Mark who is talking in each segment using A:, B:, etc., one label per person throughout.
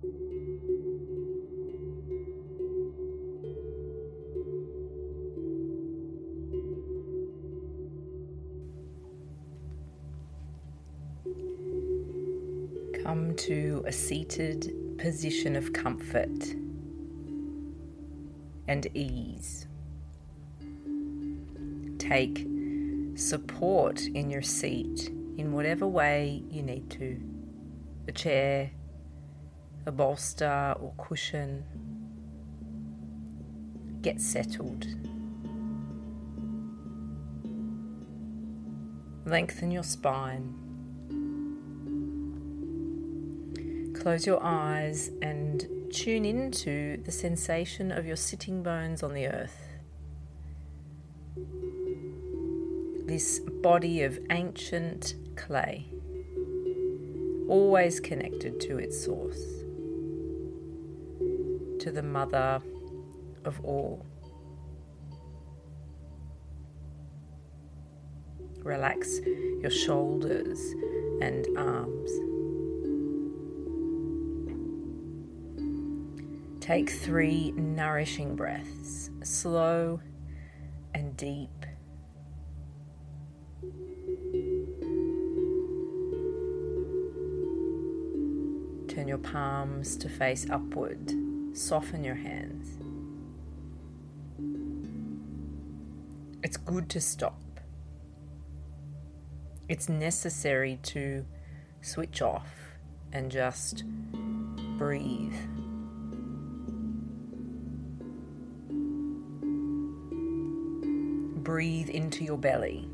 A: Come to a seated position of comfort and ease. Take support in your seat in whatever way you need to a chair, a bolster or cushion. Get settled. Lengthen your spine. Close your eyes and tune into the sensation of your sitting bones on the earth. This body of ancient clay, always connected to its source, to the mother of all. Relax your shoulders and arms. Take three nourishing breaths, slow and deep. Turn your palms to face upward. Soften your hands. It's good to stop. It's necessary to switch off and just breathe. breathe into your belly,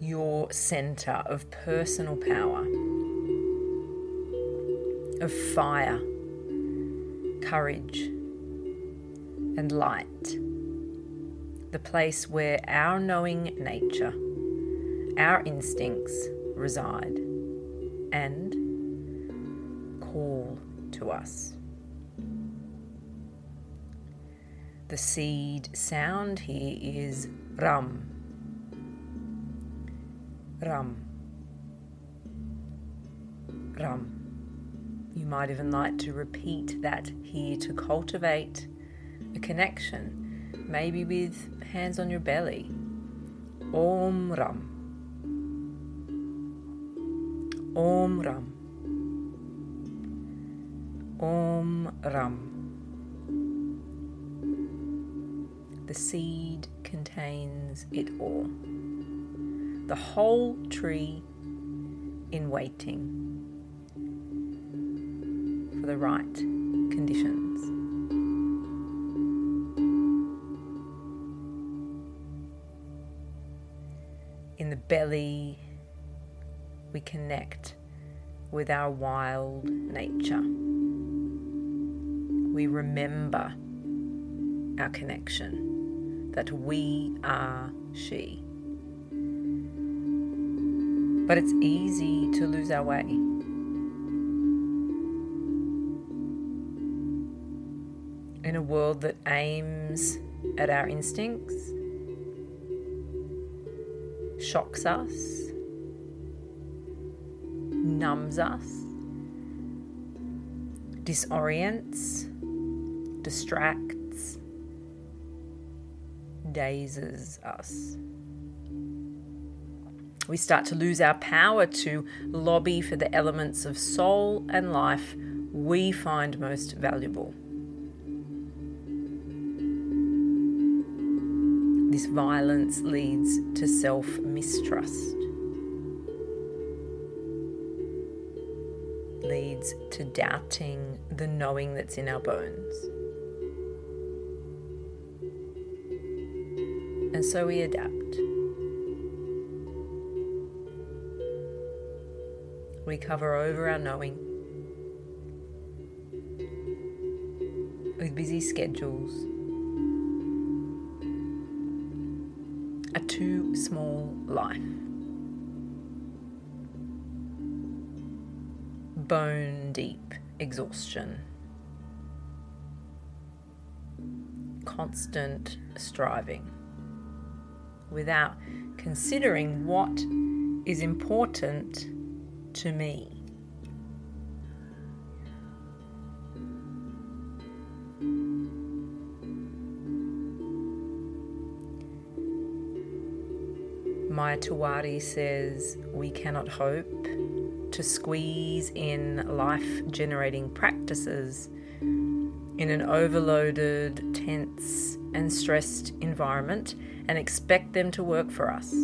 A: your center of personal power, of fire, courage, and light. The place where our knowing nature, our instincts reside and call to us. The seed sound here is ram. Ram. Ram. You might even like to repeat that here to cultivate a connection, maybe with hands on your belly. Om Ram. Om Ram. Om Ram. The seed contains it all. The whole tree in waiting for the right conditions. In the belly, we connect with our wild nature. We remember our connection that we are she. But it's easy to lose our way. World that aims at our instincts, shocks us, numbs us, disorients, distracts dazes us. We start to lose our power to lobby for the elements of soul and life we find most valuable. This violence leads to self mistrust, leads to doubting the knowing that's in our bones. and so we adapt. We cover over our knowing with busy schedules, too small life, bone deep exhaustion. constant striving without considering what is important to me. Jeremiah Tiwari says, We cannot hope to squeeze in life generating practices in an overloaded, tense, and stressed environment and expect them to work for us.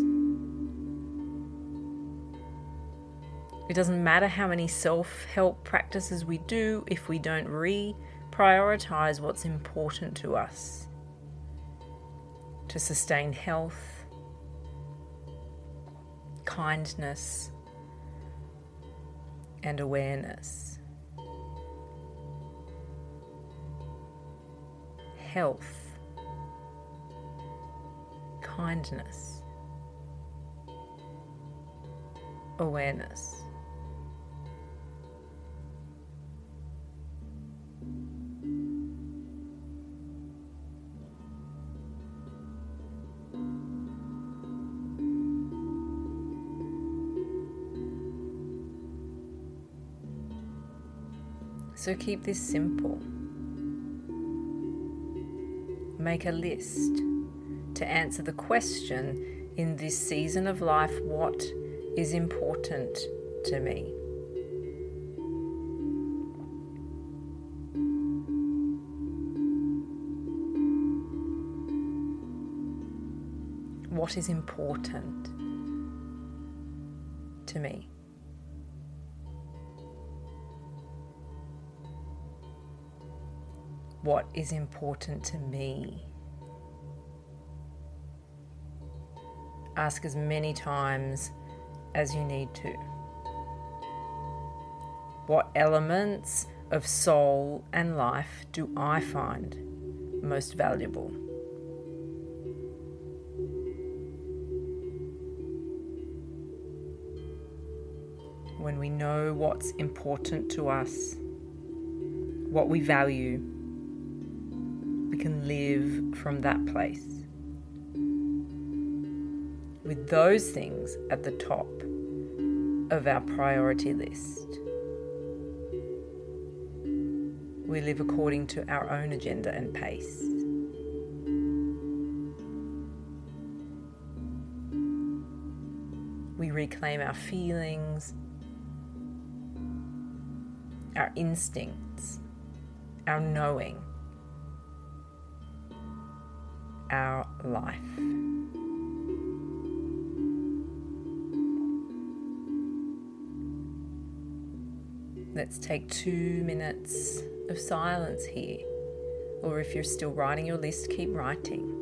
A: It doesn't matter how many self help practices we do if we don't re prioritize what's important to us to sustain health, kindness, and awareness. Health, kindness, awareness. So keep this simple. Make a list to answer the question in this season of life what is important to me? What is important to me? What is important to me. Ask as many times as you need to. What elements of soul and life do I find most valuable? When we know what's important to us, what we value, can live from that place. With those things at the top of our priority list. We live according to our own agenda and pace. We reclaim our feelings, our instincts, our knowing our life. Let's take two minutes of silence here. Or if you're still writing your list, keep writing.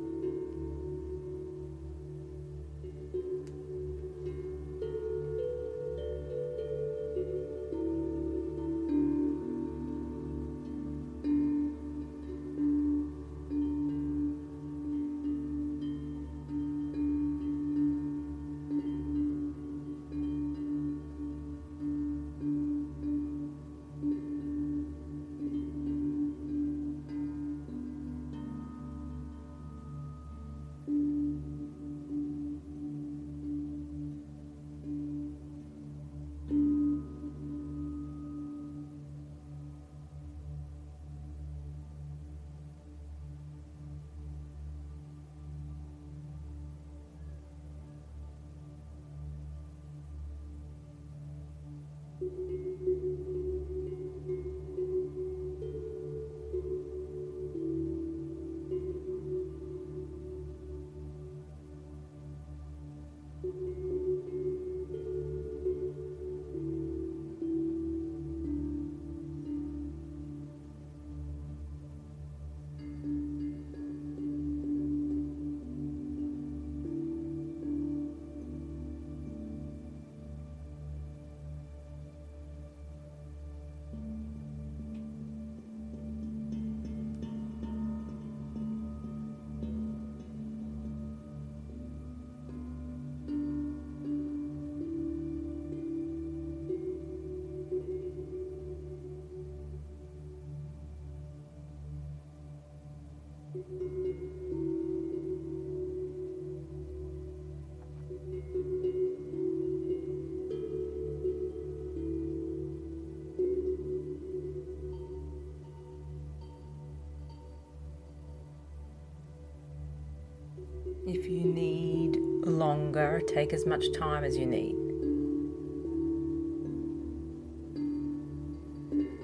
A: Longer, take as much time as you need.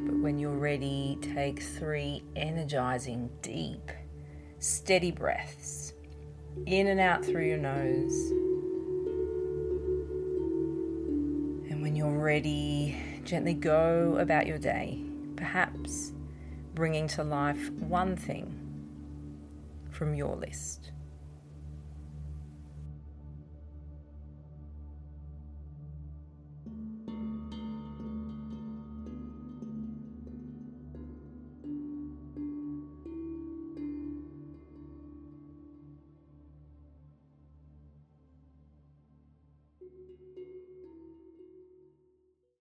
A: But when you're ready, take three energizing, deep, steady breaths in and out through your nose. And when you're ready, gently go about your day, perhaps bringing to life one thing from your list.